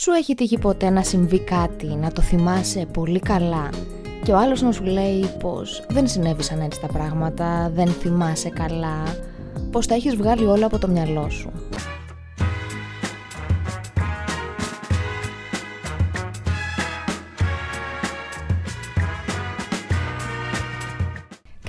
Σου έχει τύχει ποτέ να συμβεί κάτι, να το θυμάσαι πολύ καλά και ο άλλος να σου λέει πως δεν συνέβησαν έτσι τα πράγματα, δεν θυμάσαι καλά, πως τα έχεις βγάλει όλα από το μυαλό σου.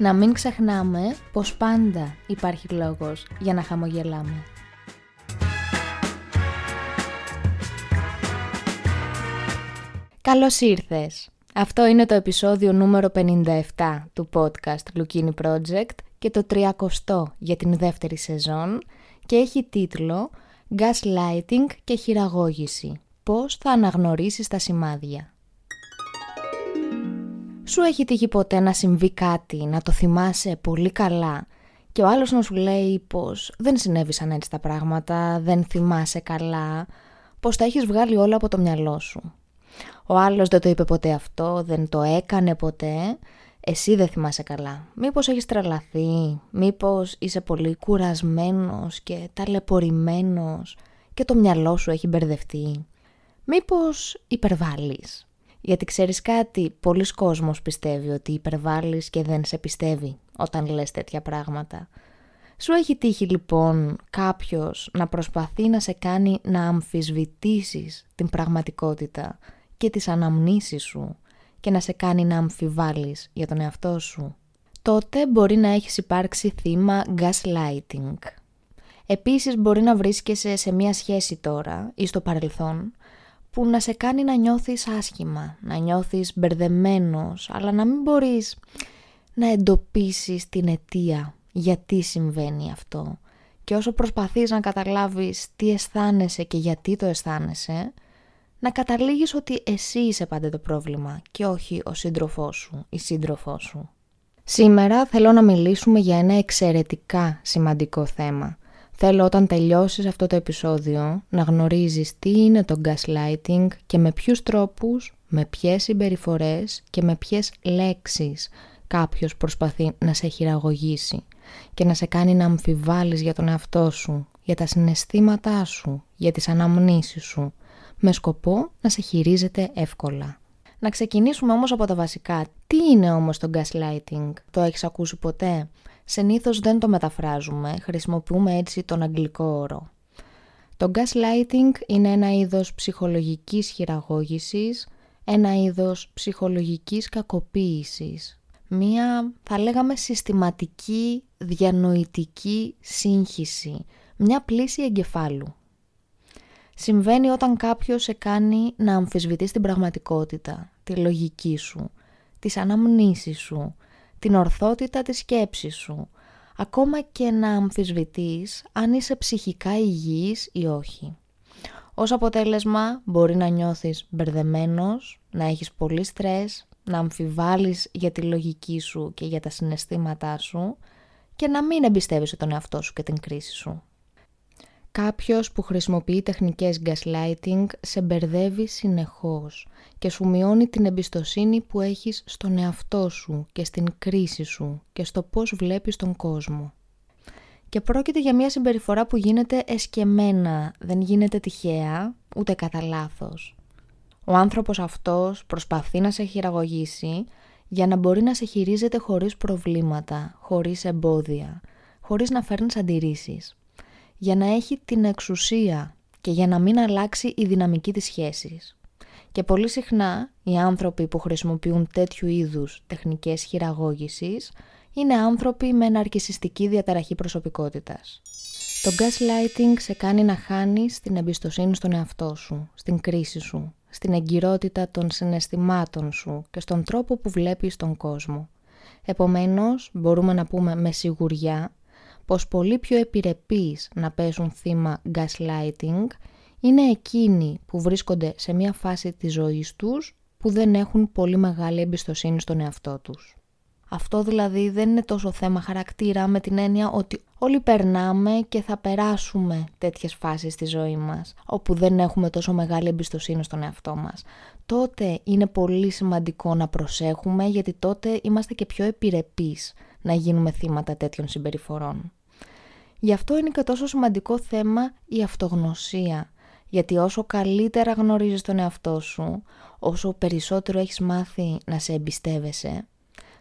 να μην ξεχνάμε πως πάντα υπάρχει λόγος για να χαμογελάμε. Καλώς ήρθες! Αυτό είναι το επεισόδιο νούμερο 57 του podcast Lukini Project και το 30 για την δεύτερη σεζόν και έχει τίτλο Gaslighting και χειραγώγηση. Πώς θα αναγνωρίσεις τα σημάδια. Σου έχει τύχει ποτέ να συμβεί κάτι, να το θυμάσαι πολύ καλά και ο άλλος να σου λέει πως δεν συνέβησαν έτσι τα πράγματα, δεν θυμάσαι καλά, πως τα έχεις βγάλει όλα από το μυαλό σου. Ο άλλος δεν το είπε ποτέ αυτό, δεν το έκανε ποτέ, εσύ δεν θυμάσαι καλά. Μήπως έχεις τρελαθεί, μήπως είσαι πολύ κουρασμένος και ταλαιπωρημένος και το μυαλό σου έχει μπερδευτεί. Μήπως υπερβάλλεις. Γιατί ξέρεις κάτι, πολλοί κόσμος πιστεύει ότι υπερβάλλεις και δεν σε πιστεύει όταν λες τέτοια πράγματα. Σου έχει τύχει λοιπόν κάποιος να προσπαθεί να σε κάνει να αμφισβητήσεις την πραγματικότητα και τις αναμνήσεις σου και να σε κάνει να αμφιβάλλεις για τον εαυτό σου; Τότε μπορεί να έχεις υπάρξει θύμα gaslighting. Επίσης μπορεί να βρίσκεσαι σε μία σχέση τώρα ή στο παρελθόν που να σε κάνει να νιώθεις άσχημα, να νιώθεις μπερδεμένος, αλλά να μην μπορείς να εντοπίσεις την αιτία γιατί συμβαίνει αυτό. Και όσο προσπαθείς να καταλάβεις τι αισθάνεσαι και γιατί το αισθάνεσαι, να καταλήγεις ότι εσύ είσαι πάντα το πρόβλημα και όχι ο σύντροφός σου, η σύντροφός σου. Σήμερα θέλω να μιλήσουμε για ένα εξαιρετικά σημαντικό θέμα Θέλω όταν τελειώσεις αυτό το επεισόδιο να γνωρίζεις τι είναι το gaslighting και με ποιους τρόπους, με ποιες συμπεριφορές και με ποιες λέξεις κάποιος προσπαθεί να σε χειραγωγήσει και να σε κάνει να αμφιβάλλεις για τον εαυτό σου, για τα συναισθήματά σου, για τις αναμνήσεις σου, με σκοπό να σε χειρίζεται εύκολα. Να ξεκινήσουμε όμως από τα βασικά. Τι είναι όμως το gaslighting, το έχεις ακούσει ποτέ; Συνήθως δεν το μεταφράζουμε, χρησιμοποιούμε έτσι τον αγγλικό όρο. Το gaslighting είναι ένα είδος ψυχολογικής χειραγώγησης, ένα είδος ψυχολογικής κακοποίησης. Μία, θα λέγαμε, συστηματική διανοητική σύγχυση, μια πλήση εγκεφάλου. Συμβαίνει όταν κάποιος σε κάνει να αμφισβητείς την πραγματικότητα, τη λογική σου, τις αναμνήσεις σου, την ορθότητα της σκέψης σου, ακόμα και να αμφισβητείς αν είσαι ψυχικά υγιής ή όχι. Ως αποτέλεσμα μπορεί να νιώθεις μπερδεμένος, να έχεις πολύ στρες, να αμφιβάλλεις για τη λογική σου και για τα συναισθήματά σου και να μην εμπιστεύεσαι τον εαυτό σου και την κρίση σου. Κάποιος που χρησιμοποιεί τεχνικές gaslighting σε μπερδεύει συνεχώς και σου μειώνει την εμπιστοσύνη που έχεις στον εαυτό σου και στην κρίση σου και στο πώς βλέπεις τον κόσμο. Και πρόκειται για μια συμπεριφορά που γίνεται εσκεμένα, δεν γίνεται τυχαία, ούτε κατά λάθος. Ο άνθρωπος αυτός προσπαθεί να σε χειραγωγήσει για να μπορεί να σε χειρίζεται χωρίς προβλήματα, χωρίς εμπόδια, χωρίς να φέρνεις αντιρρήσεις για να έχει την εξουσία και για να μην αλλάξει η δυναμική της σχέσης. Και πολύ συχνά οι άνθρωποι που χρησιμοποιούν τέτοιου είδους τεχνικές χειραγώγησης είναι άνθρωποι με ναρκισιστική διαταραχή προσωπικότητας. Το gaslighting σε κάνει να χάνεις την εμπιστοσύνη στον εαυτό σου, στην κρίση σου, στην εγκυρότητα των συναισθημάτων σου και στον τρόπο που βλέπεις τον κόσμο. Επομένως, μπορούμε να πούμε με σιγουριά πως πολύ πιο επιρρεπείς να πέσουν θύμα gaslighting είναι εκείνοι που βρίσκονται σε μια φάση της ζωής τους που δεν έχουν πολύ μεγάλη εμπιστοσύνη στον εαυτό τους. Αυτό δηλαδή δεν είναι τόσο θέμα χαρακτήρα με την έννοια ότι όλοι περνάμε και θα περάσουμε τέτοιες φάσεις στη ζωή μας, όπου δεν έχουμε τόσο μεγάλη εμπιστοσύνη στον εαυτό μας. Τότε είναι πολύ σημαντικό να προσέχουμε γιατί τότε είμαστε και πιο επιρρεπείς να γίνουμε θύματα τέτοιων συμπεριφορών. Γι' αυτό είναι και τόσο σημαντικό θέμα η αυτογνωσία, γιατί όσο καλύτερα γνωρίζεις τον εαυτό σου, όσο περισσότερο έχεις μάθει να σε εμπιστεύεσαι,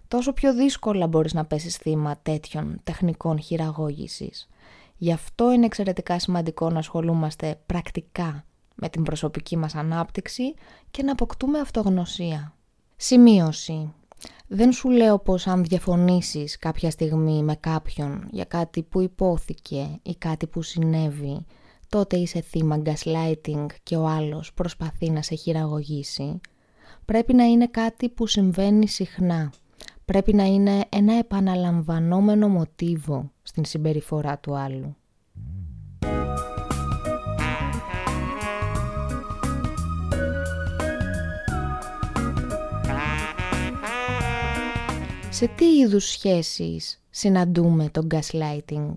τόσο πιο δύσκολα μπορείς να πέσεις θύμα τέτοιων τεχνικών χειραγώγησης. Γι' αυτό είναι εξαιρετικά σημαντικό να ασχολούμαστε πρακτικά με την προσωπική μας ανάπτυξη και να αποκτούμε αυτογνωσία. Σημείωση. Δεν σου λέω πως αν διαφωνήσεις κάποια στιγμή με κάποιον για κάτι που υπόθηκε ή κάτι που συνέβη, τότε είσαι θύμα gaslighting και ο άλλος προσπαθεί να σε χειραγωγήσει. Πρέπει να είναι κάτι που συμβαίνει συχνά πρέπει να είναι ένα επαναλαμβανόμενο μοτίβο στην συμπεριφορά του άλλου. Σε τι είδους σχέσεις συναντούμε τον gaslighting?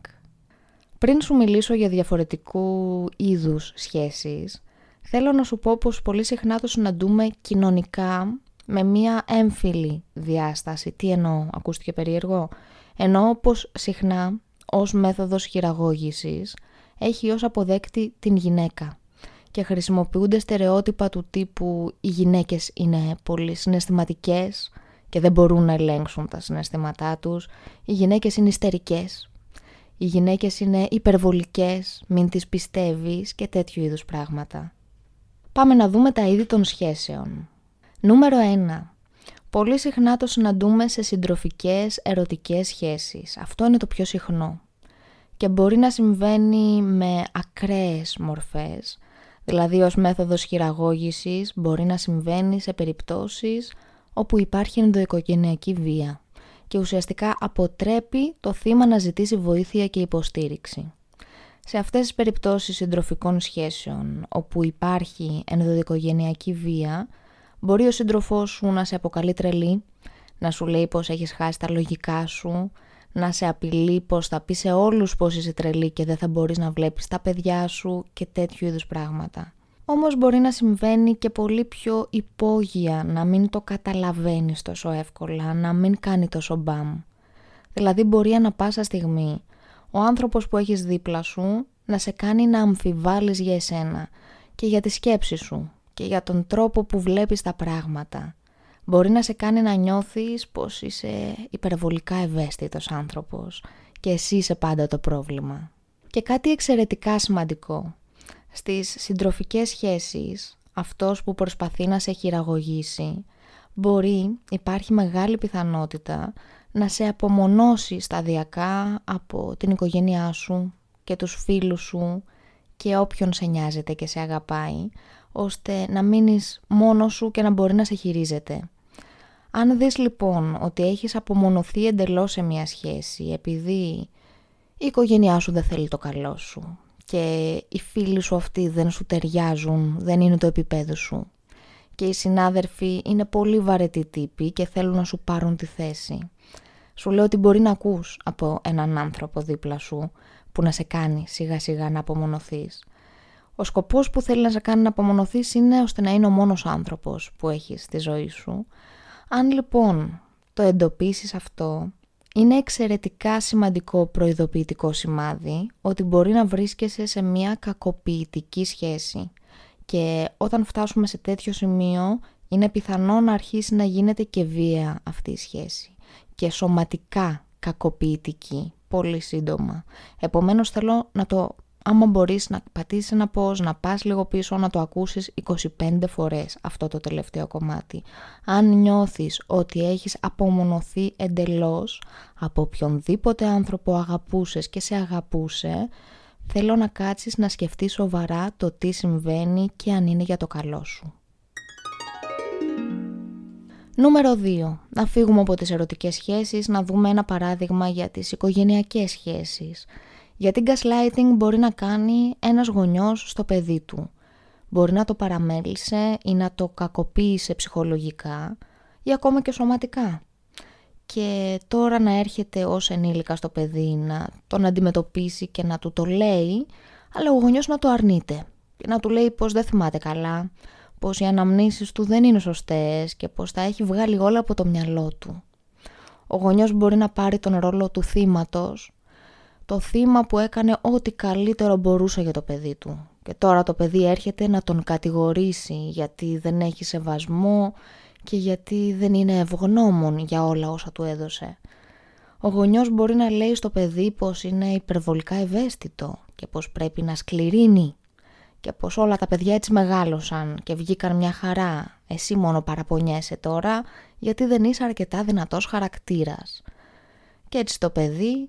Πριν σου μιλήσω για διαφορετικού είδους σχέσεις, θέλω να σου πω πως πολύ συχνά το συναντούμε κοινωνικά με μία έμφυλη διάσταση. Τι εννοώ, ακούστηκε περίεργο; Εννοώ πως συχνά ως μέθοδος χειραγώγησης έχει ως αποδέκτη την γυναίκα και χρησιμοποιούνται στερεότυπα του τύπου οι γυναίκες είναι πολύ συναισθηματικές και δεν μπορούν να ελέγξουν τα συναισθήματά τους, οι γυναίκες είναι ιστερικές, οι γυναίκες είναι υπερβολικές, μην τις πιστεύεις και τέτοιου είδους πράγματα. Πάμε να δούμε τα είδη των σχέσεων. Νούμερο 1. Πολύ συχνά το συναντούμε σε συντροφικές ερωτικές σχέσεις. Αυτό είναι το πιο συχνό. Και μπορεί να συμβαίνει με ακραίες μορφές. Δηλαδή ως μέθοδος χειραγώγησης μπορεί να συμβαίνει σε περιπτώσεις όπου υπάρχει ενδοοικογενειακή βία και ουσιαστικά αποτρέπει το θύμα να ζητήσει βοήθεια και υποστήριξη. Σε αυτές τις περιπτώσεις συντροφικών σχέσεων όπου υπάρχει ενδοοικογενειακή βία Μπορεί ο σύντροφός σου να σε αποκαλεί τρελή, να σου λέει πως έχεις χάσει τα λογικά σου, να σε απειλεί πως θα πει σε όλους πως είσαι τρελή και δεν θα μπορείς να βλέπεις τα παιδιά σου και τέτοιου είδους πράγματα. Όμως μπορεί να συμβαίνει και πολύ πιο υπόγεια, να μην το καταλαβαίνεις τόσο εύκολα, να μην κάνει τόσο μπαμ. Δηλαδή μπορεί ανα πάσα στιγμή ο άνθρωπος που έχεις δίπλα σου να σε κάνει να αμφιβάλλεις για εσένα και για τη σκέψη σου και για τον τρόπο που βλέπεις τα πράγματα. Μπορεί να σε κάνει να νιώθεις πως είσαι υπερβολικά ευαίσθητος άνθρωπος και εσύ είσαι πάντα το πρόβλημα. Και κάτι εξαιρετικά σημαντικό. Στις συντροφικές σχέσεις, αυτός που προσπαθεί να σε χειραγωγήσει, μπορεί, υπάρχει μεγάλη πιθανότητα να σε απομονώσει σταδιακά από την οικογένειά σου και τους φίλους σου και όποιον σε νοιάζεται και σε αγαπάει, ώστε να μείνεις μόνος σου και να μπορεί να σε χειρίζεται. Αν δεις λοιπόν ότι έχεις απομονωθεί εντελώς σε μια σχέση επειδή η οικογένειά σου δεν θέλει το καλό σου και οι φίλοι σου αυτοί δεν σου ταιριάζουν, δεν είναι το επίπεδο σου και οι συνάδελφοι είναι πολύ βαρετοί τύποι και θέλουν να σου πάρουν τη θέση. Σου λέω ότι μπορεί να ακούς από έναν άνθρωπο δίπλα σου που να σε κάνει σιγά σιγά να απομονωθείς. Ο σκοπός που θέλει να σε κάνει να απομονωθείς είναι ώστε να είναι ο μόνος άνθρωπος που έχεις στη ζωή σου. Αν λοιπόν το εντοπίσεις αυτό, είναι εξαιρετικά σημαντικό προειδοποιητικό σημάδι ότι μπορεί να βρίσκεσαι σε μια κακοποιητική σχέση και όταν φτάσουμε σε τέτοιο σημείο είναι πιθανό να αρχίσει να γίνεται και βία αυτή η σχέση και σωματικά κακοποιητική πολύ σύντομα. Επομένως θέλω να το άμα μπορείς να πατήσεις ένα πώς, να πας λίγο πίσω, να το ακούσεις 25 φορές αυτό το τελευταίο κομμάτι. Αν νιώθεις ότι έχεις απομονωθεί εντελώς από οποιονδήποτε άνθρωπο αγαπούσες και σε αγαπούσε, θέλω να κάτσεις να σκεφτείς σοβαρά το τι συμβαίνει και αν είναι για το καλό σου. Νούμερο 2. Να φύγουμε από τις ερωτικές σχέσεις, να δούμε ένα παράδειγμα για τις οικογενειακές σχέσεις Γιατί gaslighting μπορεί να κάνει ένας γονιός στο παιδί του. Μπορεί να το παραμέλησε ή να το κακοποίησε ψυχολογικά ή ακόμα και σωματικά. Και τώρα να έρχεται ως ενήλικα στο παιδί να τον αντιμετωπίσει και να του το λέει, αλλά ο γονιός να το αρνείται και να του λέει πως δεν θυμάται καλά, πως οι αναμνήσεις του δεν είναι σωστές και πως τα έχει βγάλει όλα από το μυαλό του. Ο γονιός μπορεί να πάρει τον ρόλο του θύματος, το θύμα που έκανε ό,τι καλύτερο μπορούσε για το παιδί του. Και τώρα το παιδί έρχεται να τον κατηγορήσει γιατί δεν έχει σεβασμό και γιατί δεν είναι ευγνώμων για όλα όσα του έδωσε. Ο γονιός μπορεί να λέει στο παιδί πως είναι υπερβολικά ευαίσθητο και πως πρέπει να σκληρύνει και πως όλα τα παιδιά έτσι μεγάλωσαν και βγήκαν μια χαρά. Εσύ μόνο παραπονιέσαι τώρα γιατί δεν είσαι αρκετά δυνατός χαρακτήρας. Και έτσι το παιδί,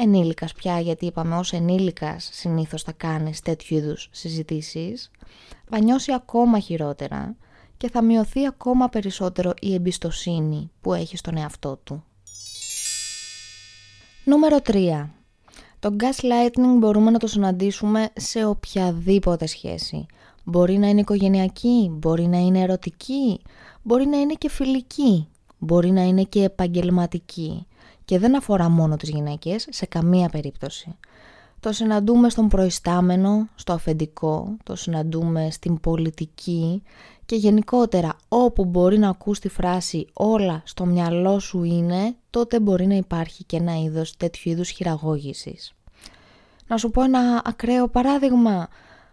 ενήλικας πια γιατί είπαμε ως ενήλικας συνήθως θα κάνεις τέτοιου είδους συζητήσεις, θα νιώσει ακόμα χειρότερα και θα μειωθεί ακόμα περισσότερο η εμπιστοσύνη που έχει στον εαυτό του. Νούμερο 3. Το gaslighting μπορούμε να το συναντήσουμε σε οποιαδήποτε σχέση. Μπορεί να είναι οικογενειακή, μπορεί να είναι ερωτική, μπορεί να είναι και φιλική, μπορεί να είναι και επαγγελματική και δεν αφορά μόνο τις γυναίκες σε καμία περίπτωση. Το συναντούμε στον προϊστάμενο, στο αφεντικό, το συναντούμε στην πολιτική και γενικότερα όπου μπορεί να ακούς τη φράση όλα στο μυαλό σου είναι, τότε μπορεί να υπάρχει και ένα είδος τέτοιου είδους χειραγώγησης. Να σου πω ένα ακραίο παράδειγμα.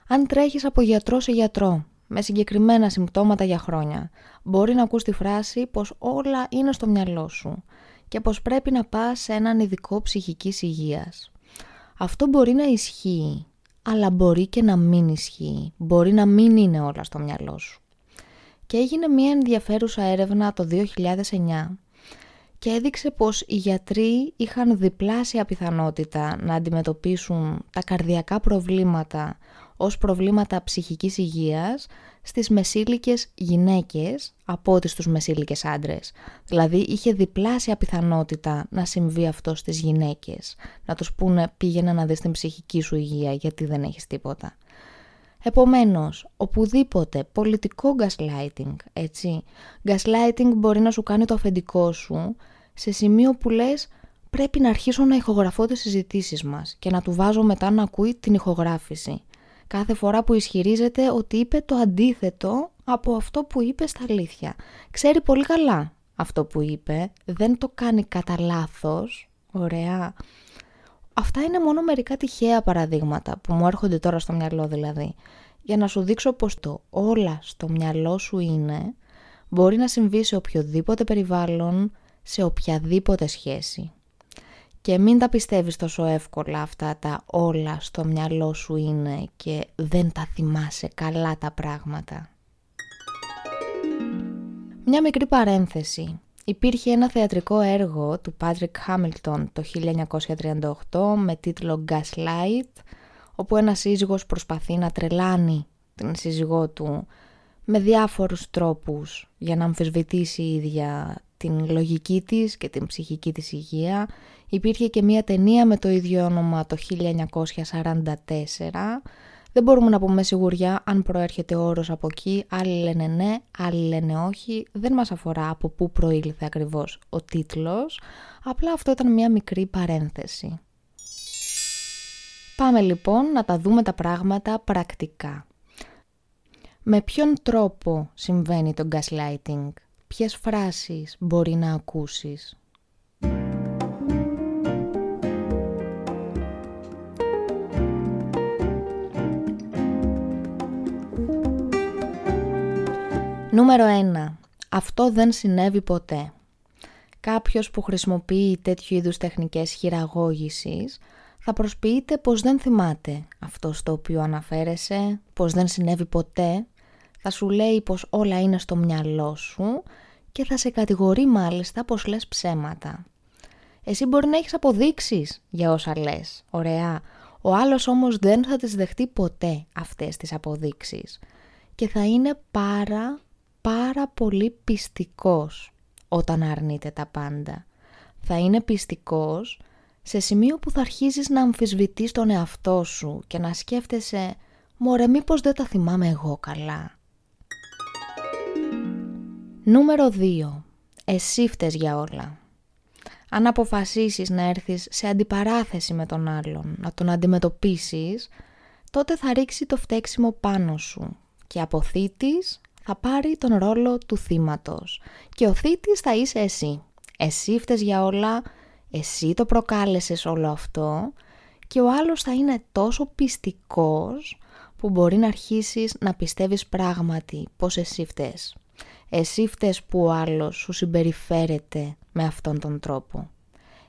Αν τρέχεις από γιατρό σε γιατρό, με συγκεκριμένα συμπτώματα για χρόνια, μπορεί να ακούς τη φράση πως όλα είναι στο μυαλό σου και πως πρέπει να πας σε έναν ειδικό ψυχικής υγείας. Αυτό μπορεί να ισχύει, αλλά μπορεί και να μην ισχύει. Μπορεί να μην είναι όλα στο μυαλό σου. Και έγινε μια ενδιαφέρουσα έρευνα το 2009 και έδειξε πως οι γιατροί είχαν διπλάσια πιθανότητα να αντιμετωπίσουν τα καρδιακά προβλήματα ως προβλήματα ψυχικής υγείας στις μεσήλικες γυναίκες από ό,τι στους μεσήλικες άντρες. Δηλαδή είχε διπλάσια πιθανότητα να συμβεί αυτό στις γυναίκες. Να τους πούνε πήγαινε να δεις την ψυχική σου υγεία γιατί δεν έχεις τίποτα. Επομένως, οπουδήποτε πολιτικό gaslighting, έτσι, gaslighting μπορεί να σου κάνει το αφεντικό σου σε σημείο που λες πρέπει να αρχίσω να ηχογραφώ τις συζητήσεις μας και να του βάζω μετά να ακούει την ηχογράφηση. Κάθε φορά που ισχυρίζεται ότι είπε το αντίθετο από αυτό που είπε στα αλήθεια. Ξέρει πολύ καλά αυτό που είπε, δεν το κάνει κατά λάθος. ωραία. Αυτά είναι μόνο μερικά τυχαία παραδείγματα που μου έρχονται τώρα στο μυαλό δηλαδή. Για να σου δείξω πως το όλα στο μυαλό σου είναι, μπορεί να συμβεί σε οποιοδήποτε περιβάλλον, σε οποιαδήποτε σχέση. Και μην τα πιστεύεις τόσο εύκολα αυτά τα όλα στο μυαλό σου είναι και δεν τα θυμάσαι καλά τα πράγματα. Μια μικρή παρένθεση. Υπήρχε ένα θεατρικό έργο του Patrick Hamilton το 1938 με τίτλο Gaslight, όπου ένας σύζυγος προσπαθεί να τρελάνει την σύζυγό του με διάφορους τρόπους για να αμφισβητήσει η ίδια την λογική της και την ψυχική της υγεία. Υπήρχε και μία ταινία με το ίδιο όνομα το 1944. Δεν μπορούμε να πούμε σιγουριά αν προέρχεται ο όρος από εκεί, άλλοι λένε ναι, άλλοι λένε όχι. Δεν μας αφορά από πού προήλθε ακριβώς ο τίτλος, απλά αυτό ήταν μία μικρή παρένθεση. Πάμε λοιπόν να τα δούμε τα πράγματα πρακτικά. Με ποιον τρόπο συμβαίνει το gaslighting; Ποιες φράσεις μπορεί να ακούσεις; Νούμερο 1. Αυτό δεν συνέβη ποτέ. Κάποιος που χρησιμοποιεί τέτοιου είδους τεχνικές χειραγώγησης θα προσποιείται πως δεν θυμάται αυτός στο οποίο αναφέρεσαι, πως δεν συνέβη ποτέ, θα σου λέει πως όλα είναι στο μυαλό σου και θα σε κατηγορεί μάλιστα πως λες ψέματα. Εσύ μπορεί να έχεις αποδείξεις για όσα λες, ωραία. Ο άλλος όμως δεν θα τις δεχτεί ποτέ αυτές τις αποδείξεις και θα είναι πάρα πάρα πολύ πιστικός όταν αρνείται τα πάντα. Θα είναι πιστικός Σε σημείο που θα αρχίζεις να αμφισβητείς τον εαυτό σου και να σκέφτεσαι «Μωρέ μήπως δεν τα θυμάμαι εγώ καλά». Νούμερο 2. Εσύ φταίς για όλα. Αν αποφασίσεις να έρθεις σε αντιπαράθεση με τον άλλον, να τον αντιμετωπίσεις, τότε θα ρίξει το φταίξιμο πάνω σου και από θήτης θα πάρει τον ρόλο του θύματος και ο θήτης θα είσαι εσύ. Εσύ φταίς για όλα, εσύ το προκάλεσες όλο αυτό και ο άλλος θα είναι τόσο πιστικός που μπορεί να αρχίσεις να πιστεύεις πράγματι πως εσύ φταίς. Εσύ φταίς που ο άλλος σου συμπεριφέρεται με αυτόν τον τρόπο.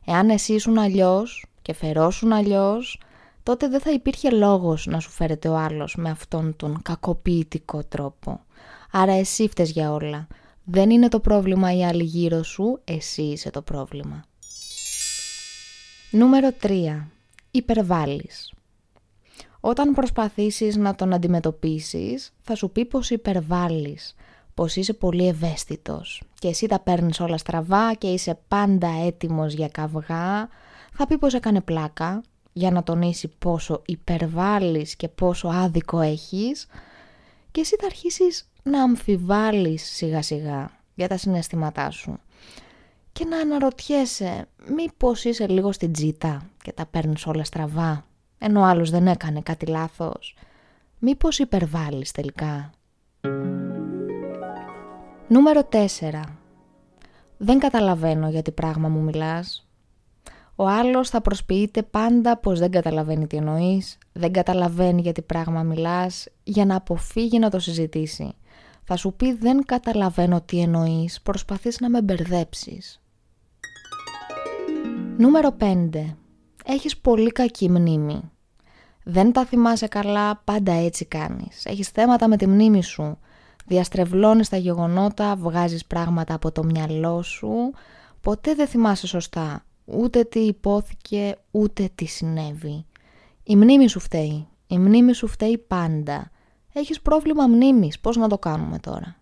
Εάν εσύ ήσουν αλλιώς και φερόσουν αλλιώς, τότε δεν θα υπήρχε λόγος να σου φέρεται ο άλλος με αυτόν τον κακοποιητικό τρόπο. Άρα εσύ φταίς για όλα. Δεν είναι το πρόβλημα η άλλη γύρω σου, εσύ είσαι το πρόβλημα. Νούμερο 3. Υπερβάλλεις. Όταν προσπαθήσεις να τον αντιμετωπίσεις, θα σου πει πως υπερβάλλεις, πως είσαι πολύ ευαίσθητος και εσύ τα παίρνεις όλα στραβά και είσαι πάντα έτοιμος για καυγά, θα πει πως έκανε πλάκα για να τονίσει πόσο υπερβάλλεις και πόσο άδικο έχεις και εσύ θα αρχίσεις να αμφιβάλλεις σιγά σιγά για τα συναισθήματά σου και να αναρωτιέσαι μήπως είσαι λίγο στην τζίτα και τα παίρνεις όλα στραβά ενώ ο άλλος δεν έκανε κάτι λάθος. Μήπως υπερβάλλεις τελικά. Νούμερο 4. Δεν καταλαβαίνω γιατί πράγμα μου μιλάς. Ο άλλος θα προσποιείται πάντα πως δεν καταλαβαίνει τι εννοείς, δεν καταλαβαίνει γιατί πράγμα μιλάς, για να αποφύγει να το συζητήσει. Θα σου πει δεν καταλαβαίνω τι εννοείς, προσπαθείς να με μπερδέψεις. Νούμερο 5. Έχεις πολύ κακή μνήμη. Δεν τα θυμάσαι καλά, πάντα έτσι κάνεις. Έχεις θέματα με τη μνήμη σου. Διαστρεβλώνεις τα γεγονότα, βγάζεις πράγματα από το μυαλό σου. Ποτέ δεν θυμάσαι σωστά. Ούτε τι υπόθηκε, ούτε τι συνέβη. Η μνήμη σου φταίει. Η μνήμη σου φταίει πάντα. Έχεις πρόβλημα μνήμης. Πώς να το κάνουμε τώρα;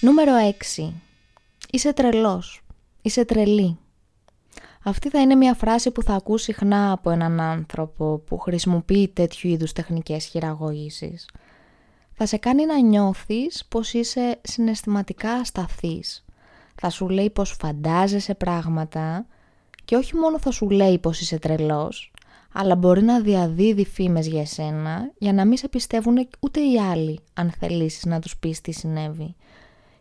Νούμερο 6. Είσαι τρελός. Είσαι τρελή. Αυτή θα είναι μια φράση που θα ακούσει συχνά από έναν άνθρωπο που χρησιμοποιεί τέτοιου είδους τεχνικές χειραγωγήσεις. Θα σε κάνει να νιώθεις πως είσαι συναισθηματικά ασταθής. Θα σου λέει πως φαντάζεσαι πράγματα και όχι μόνο θα σου λέει πως είσαι τρελός, αλλά μπορεί να διαδίδει φήμες για εσένα για να μην σε πιστεύουν ούτε οι άλλοι αν θελήσεις να τους πεις τι συνέβη.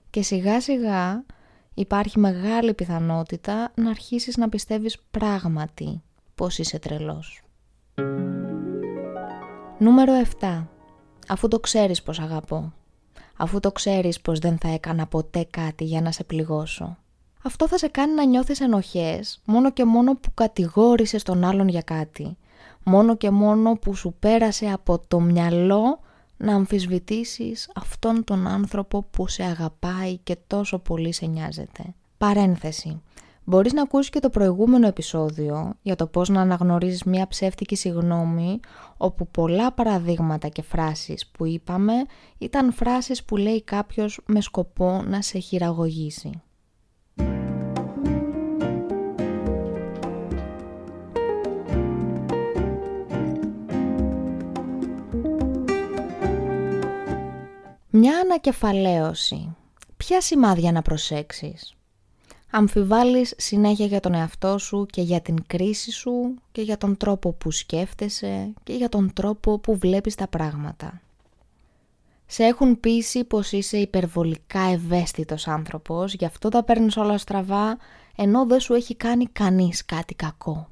Και σιγά σιγά υπάρχει μεγάλη πιθανότητα να αρχίσεις να πιστεύεις πράγματι πως είσαι τρελός. Νούμερο 7. Αφού το ξέρεις πως αγαπώ. Αφού το ξέρεις πως δεν θα έκανα ποτέ κάτι για να σε πληγώσω. Αυτό θα σε κάνει να νιώθεις ενοχές μόνο και μόνο που κατηγόρησες τον άλλον για κάτι. Μόνο και μόνο που σου πέρασε από το μυαλό να αμφισβητήσεις αυτόν τον άνθρωπο που σε αγαπάει και τόσο πολύ σε νοιάζεται. Παρένθεση. Μπορείς να ακούσεις και το προηγούμενο επεισόδιο για το πώς να αναγνωρίζεις μια ψεύτικη συγνώμη όπου πολλά παραδείγματα και φράσεις που είπαμε ήταν φράσεις που λέει κάποιος με σκοπό να σε χειραγωγήσει. Μια ανακεφαλαίωση. Ποια σημάδια να προσέξεις; Αμφιβάλλεις συνέχεια για τον εαυτό σου και για την κρίση σου και για τον τρόπο που σκέφτεσαι και για τον τρόπο που βλέπεις τα πράγματα. Σε έχουν πείσει πως είσαι υπερβολικά ευαίσθητος άνθρωπος, γι' αυτό τα παίρνεις όλα στραβά, ενώ δεν σου έχει κάνει κανείς κάτι κακό.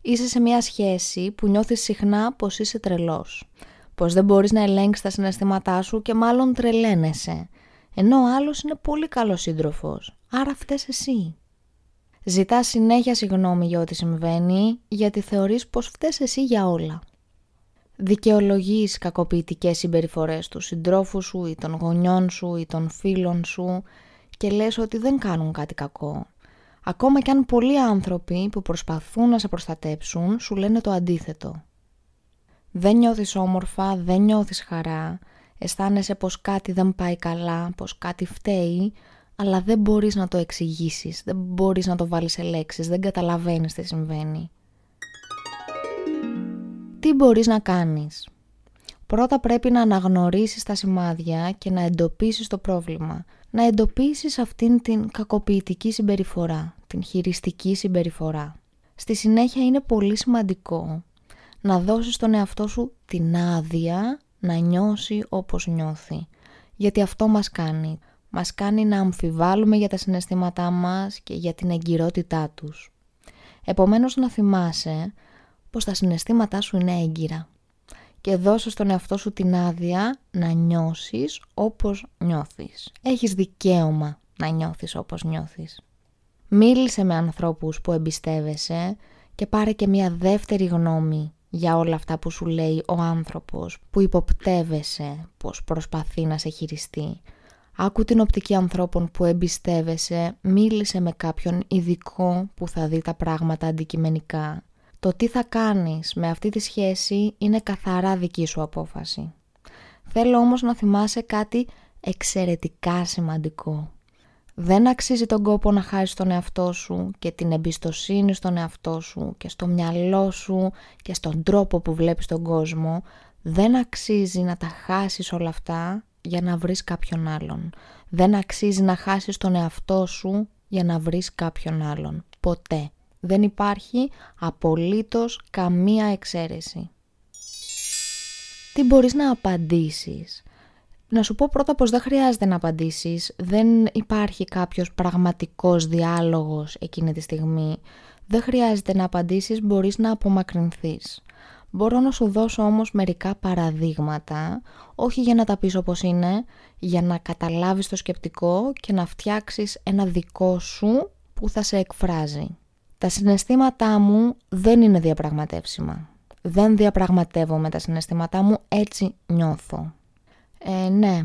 Είσαι σε μια σχέση που νιώθεις συχνά πως είσαι τρελός πως δεν μπορείς να ελέγξεις τα συναισθήματά σου και μάλλον τρελαίνεσαι, ενώ ο άλλος είναι πολύ καλός σύντροφος, άρα φταίς εσύ. Ζητά συνέχεια συγγνώμη για ό,τι συμβαίνει, γιατί θεωρείς πως φταίς εσύ για όλα. Δικαιολογείς κακοποιητικές συμπεριφορές του συντρόφου σου ή των γονιών σου ή των φίλων σου και λες ότι δεν κάνουν κάτι κακό. Ακόμα κι αν πολλοί άνθρωποι που προσπαθούν να σε προστατέψουν σου λένε το αντίθετο δεν νιώθεις όμορφα, δεν νιώθεις χαρά, αισθάνεσαι πως κάτι δεν πάει καλά, πως κάτι φταίει, αλλά δεν μπορείς να το εξηγήσεις, δεν μπορείς να το βάλεις σε λέξεις, δεν καταλαβαίνεις τι συμβαίνει. Τι μπορείς να κάνεις; Πρώτα πρέπει να αναγνωρίσεις τα σημάδια και να εντοπίσεις το πρόβλημα. Να εντοπίσεις αυτήν την κακοποιητική συμπεριφορά, την χειριστική συμπεριφορά. Στη συνέχεια είναι πολύ σημαντικό να δώσεις τον εαυτό σου την άδεια να νιώσει όπως νιώθει. Γιατί αυτό μας κάνει. Μας κάνει να αμφιβάλλουμε για τα συναισθήματά μας και για την εγκυρότητά τους. Επομένως να θυμάσαι πως τα συναισθήματά σου είναι έγκυρα και δώσε στον εαυτό σου την άδεια να νιώσεις όπως νιώθεις. Έχεις δικαίωμα να νιώθεις όπως νιώθεις. Μίλησε με ανθρώπους που εμπιστεύεσαι και πάρε και μια δεύτερη γνώμη για όλα αυτά που σου λέει ο άνθρωπος που υποπτεύεσαι πως προσπαθεί να σε χειριστεί. Άκου την οπτική ανθρώπων που εμπιστεύεσαι, μίλησε με κάποιον ειδικό που θα δει τα πράγματα αντικειμενικά. Το τι θα κάνεις με αυτή τη σχέση είναι καθαρά δική σου απόφαση. Θέλω όμως να θυμάσαι κάτι εξαιρετικά σημαντικό. Δεν αξίζει τον κόπο να χάσεις τον εαυτό σου και την εμπιστοσύνη στον εαυτό σου και στο μυαλό σου και στον τρόπο που βλέπεις τον κόσμο. Δεν αξίζει να τα χάσεις όλα αυτά για να βρεις κάποιον άλλον. Δεν αξίζει να χάσεις τον εαυτό σου για να βρεις κάποιον άλλον. Ποτέ. Δεν υπάρχει απολύτως καμία εξαίρεση. Τι μπορείς να απαντήσεις να σου πω πρώτα πως δεν χρειάζεται να απαντήσεις, δεν υπάρχει κάποιος πραγματικός διάλογος εκείνη τη στιγμή. Δεν χρειάζεται να απαντήσεις, μπορείς να απομακρυνθείς. Μπορώ να σου δώσω όμως μερικά παραδείγματα, όχι για να τα πεις όπως είναι, για να καταλάβεις το σκεπτικό και να φτιάξεις ένα δικό σου που θα σε εκφράζει. Τα συναισθήματά μου δεν είναι διαπραγματεύσιμα. Δεν διαπραγματεύομαι τα συναισθήματά μου, έτσι νιώθω. Ε, ναι,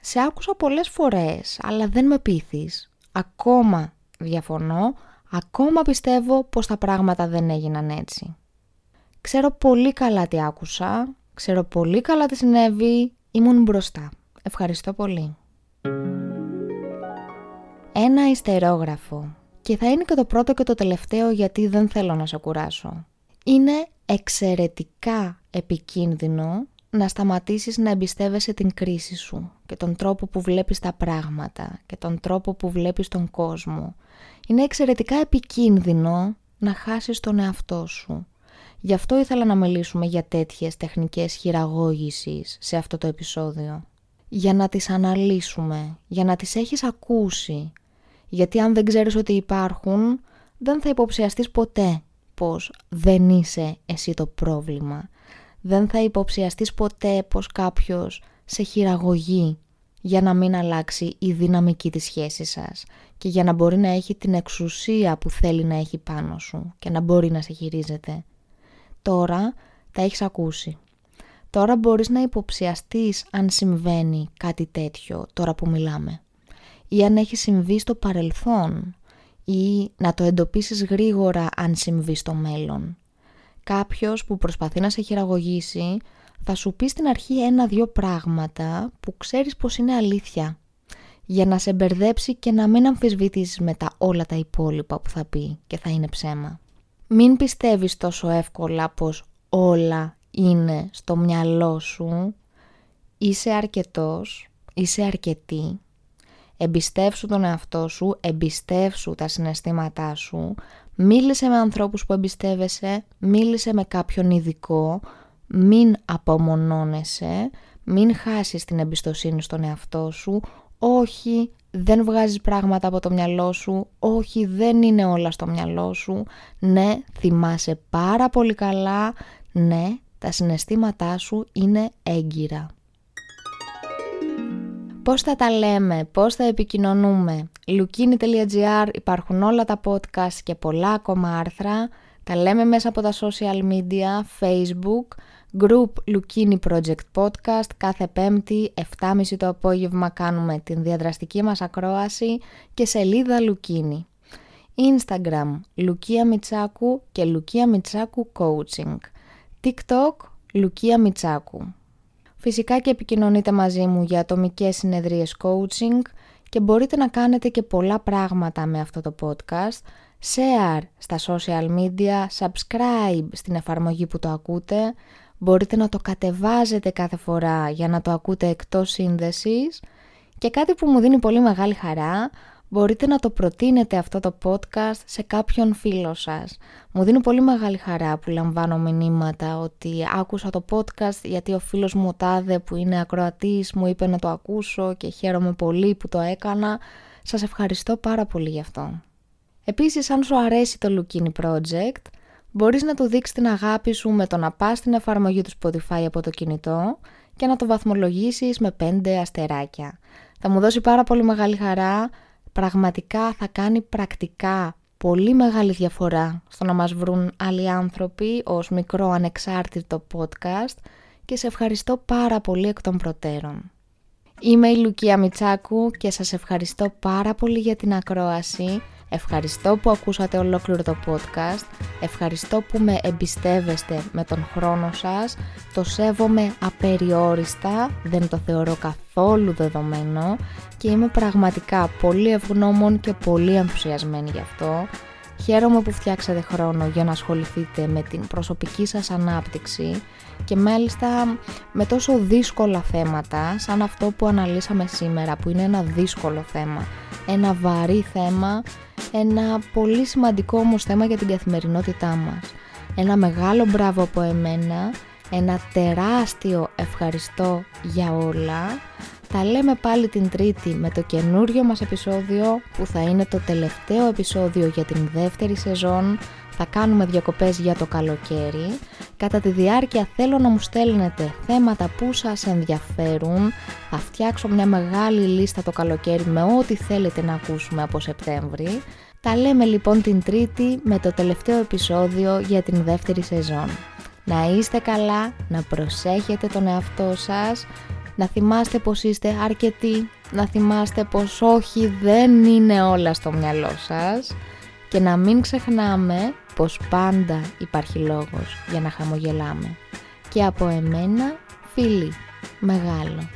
σε άκουσα πολλές φορές, αλλά δεν με πείθεις. Ακόμα διαφωνώ, ακόμα πιστεύω πως τα πράγματα δεν έγιναν έτσι. Ξέρω πολύ καλά τι άκουσα, ξέρω πολύ καλά τι συνέβη, ήμουν μπροστά. Ευχαριστώ πολύ. Ένα ιστερόγραφο. Και θα είναι και το πρώτο και το τελευταίο γιατί δεν θέλω να σε κουράσω. Είναι εξαιρετικά επικίνδυνο να σταματήσεις να εμπιστεύεσαι την κρίση σου και τον τρόπο που βλέπεις τα πράγματα και τον τρόπο που βλέπεις τον κόσμο. Είναι εξαιρετικά επικίνδυνο να χάσεις τον εαυτό σου. Γι' αυτό ήθελα να μιλήσουμε για τέτοιες τεχνικές χειραγώγησης σε αυτό το επεισόδιο. Για να τις αναλύσουμε, για να τις έχεις ακούσει. Γιατί αν δεν ξέρεις ότι υπάρχουν, δεν θα υποψιαστείς ποτέ πως δεν είσαι εσύ το πρόβλημα δεν θα υποψιαστείς ποτέ πως κάποιος σε χειραγωγεί για να μην αλλάξει η δυναμική της σχέσης σας και για να μπορεί να έχει την εξουσία που θέλει να έχει πάνω σου και να μπορεί να σε χειρίζεται. Τώρα τα έχεις ακούσει. Τώρα μπορείς να υποψιαστείς αν συμβαίνει κάτι τέτοιο τώρα που μιλάμε ή αν έχει συμβεί στο παρελθόν ή να το εντοπίσεις γρήγορα αν συμβεί στο μέλλον κάποιος που προσπαθεί να σε χειραγωγήσει θα σου πει στην αρχή ένα-δυο πράγματα που ξέρεις πως είναι αλήθεια για να σε μπερδέψει και να μην αμφισβητήσεις μετά όλα τα υπόλοιπα που θα πει και θα είναι ψέμα. Μην πιστεύεις τόσο εύκολα πως όλα είναι στο μυαλό σου. Είσαι αρκετός, είσαι αρκετή. Εμπιστεύσου τον εαυτό σου, εμπιστεύσου τα συναισθήματά σου Μίλησε με ανθρώπους που εμπιστεύεσαι, μίλησε με κάποιον ειδικό, μην απομονώνεσαι, μην χάσεις την εμπιστοσύνη στον εαυτό σου, όχι δεν βγάζεις πράγματα από το μυαλό σου, όχι δεν είναι όλα στο μυαλό σου, ναι θυμάσαι πάρα πολύ καλά, ναι τα συναισθήματά σου είναι έγκυρα. Πώς θα τα λέμε, πώς θα επικοινωνούμε. Lukini.gr υπάρχουν όλα τα podcast και πολλά ακόμα άρθρα. Τα λέμε μέσα από τα social media, facebook, group Lukini Project Podcast. Κάθε πέμπτη, 7.30 το απόγευμα κάνουμε την διαδραστική μας ακρόαση και σελίδα Lukini. Instagram, Λουκία Μιτσάκου και Λουκία Μιτσάκου Coaching. TikTok, Λουκία Μιτσάκου. Φυσικά και επικοινωνείτε μαζί μου για ατομικές συνεδρίες coaching και μπορείτε να κάνετε και πολλά πράγματα με αυτό το podcast. Share στα social media, subscribe στην εφαρμογή που το ακούτε, μπορείτε να το κατεβάζετε κάθε φορά για να το ακούτε εκτός σύνδεσης και κάτι που μου δίνει πολύ μεγάλη χαρά, μπορείτε να το προτείνετε αυτό το podcast σε κάποιον φίλο σας. Μου δίνει πολύ μεγάλη χαρά που λαμβάνω μηνύματα ότι άκουσα το podcast γιατί ο φίλος μου τάδε που είναι ακροατής μου είπε να το ακούσω και χαίρομαι πολύ που το έκανα. Σας ευχαριστώ πάρα πολύ γι' αυτό. Επίσης αν σου αρέσει το Lukini Project, μπορείς να του δείξεις την αγάπη σου με το να πας στην εφαρμογή του Spotify από το κινητό και να το βαθμολογήσεις με 5 αστεράκια. Θα μου δώσει πάρα πολύ μεγάλη χαρά, πραγματικά θα κάνει πρακτικά πολύ μεγάλη διαφορά στο να μας βρουν άλλοι άνθρωποι ως μικρό ανεξάρτητο podcast και σε ευχαριστώ πάρα πολύ εκ των προτέρων. Είμαι η Λουκία Μιτσάκου και σας ευχαριστώ πάρα πολύ για την ακρόαση Ευχαριστώ που ακούσατε ολόκληρο το podcast. Ευχαριστώ που με εμπιστεύεστε με τον χρόνο σας. Το σέβομαι απεριόριστα, δεν το θεωρώ καθόλου δεδομένο και είμαι πραγματικά πολύ ευγνώμων και πολύ ενθουσιασμένη γι' αυτό. Χαίρομαι που φτιάξατε χρόνο για να ασχοληθείτε με την προσωπική σας ανάπτυξη και μάλιστα με τόσο δύσκολα θέματα σαν αυτό που αναλύσαμε σήμερα που είναι ένα δύσκολο θέμα, ένα βαρύ θέμα ένα πολύ σημαντικό όμως θέμα για την καθημερινότητά μας. Ένα μεγάλο μπράβο από εμένα, ένα τεράστιο ευχαριστώ για όλα. Τα λέμε πάλι την Τρίτη με το καινούριο μας επεισόδιο που θα είναι το τελευταίο επεισόδιο για την δεύτερη σεζόν. Θα κάνουμε διακοπές για το καλοκαίρι. Κατά τη διάρκεια θέλω να μου στέλνετε θέματα που σας ενδιαφέρουν. Θα φτιάξω μια μεγάλη λίστα το καλοκαίρι με ό,τι θέλετε να ακούσουμε από Σεπτέμβρη. Τα λέμε λοιπόν την Τρίτη με το τελευταίο επεισόδιο για την δεύτερη σεζόν. Να είστε καλά, να προσέχετε τον εαυτό σας, να θυμάστε πως είστε αρκετοί, να θυμάστε πως όχι δεν είναι όλα στο μυαλό σας και να μην ξεχνάμε πως πάντα υπάρχει λόγος για να χαμογελάμε. Και από εμένα, φίλοι, μεγάλο.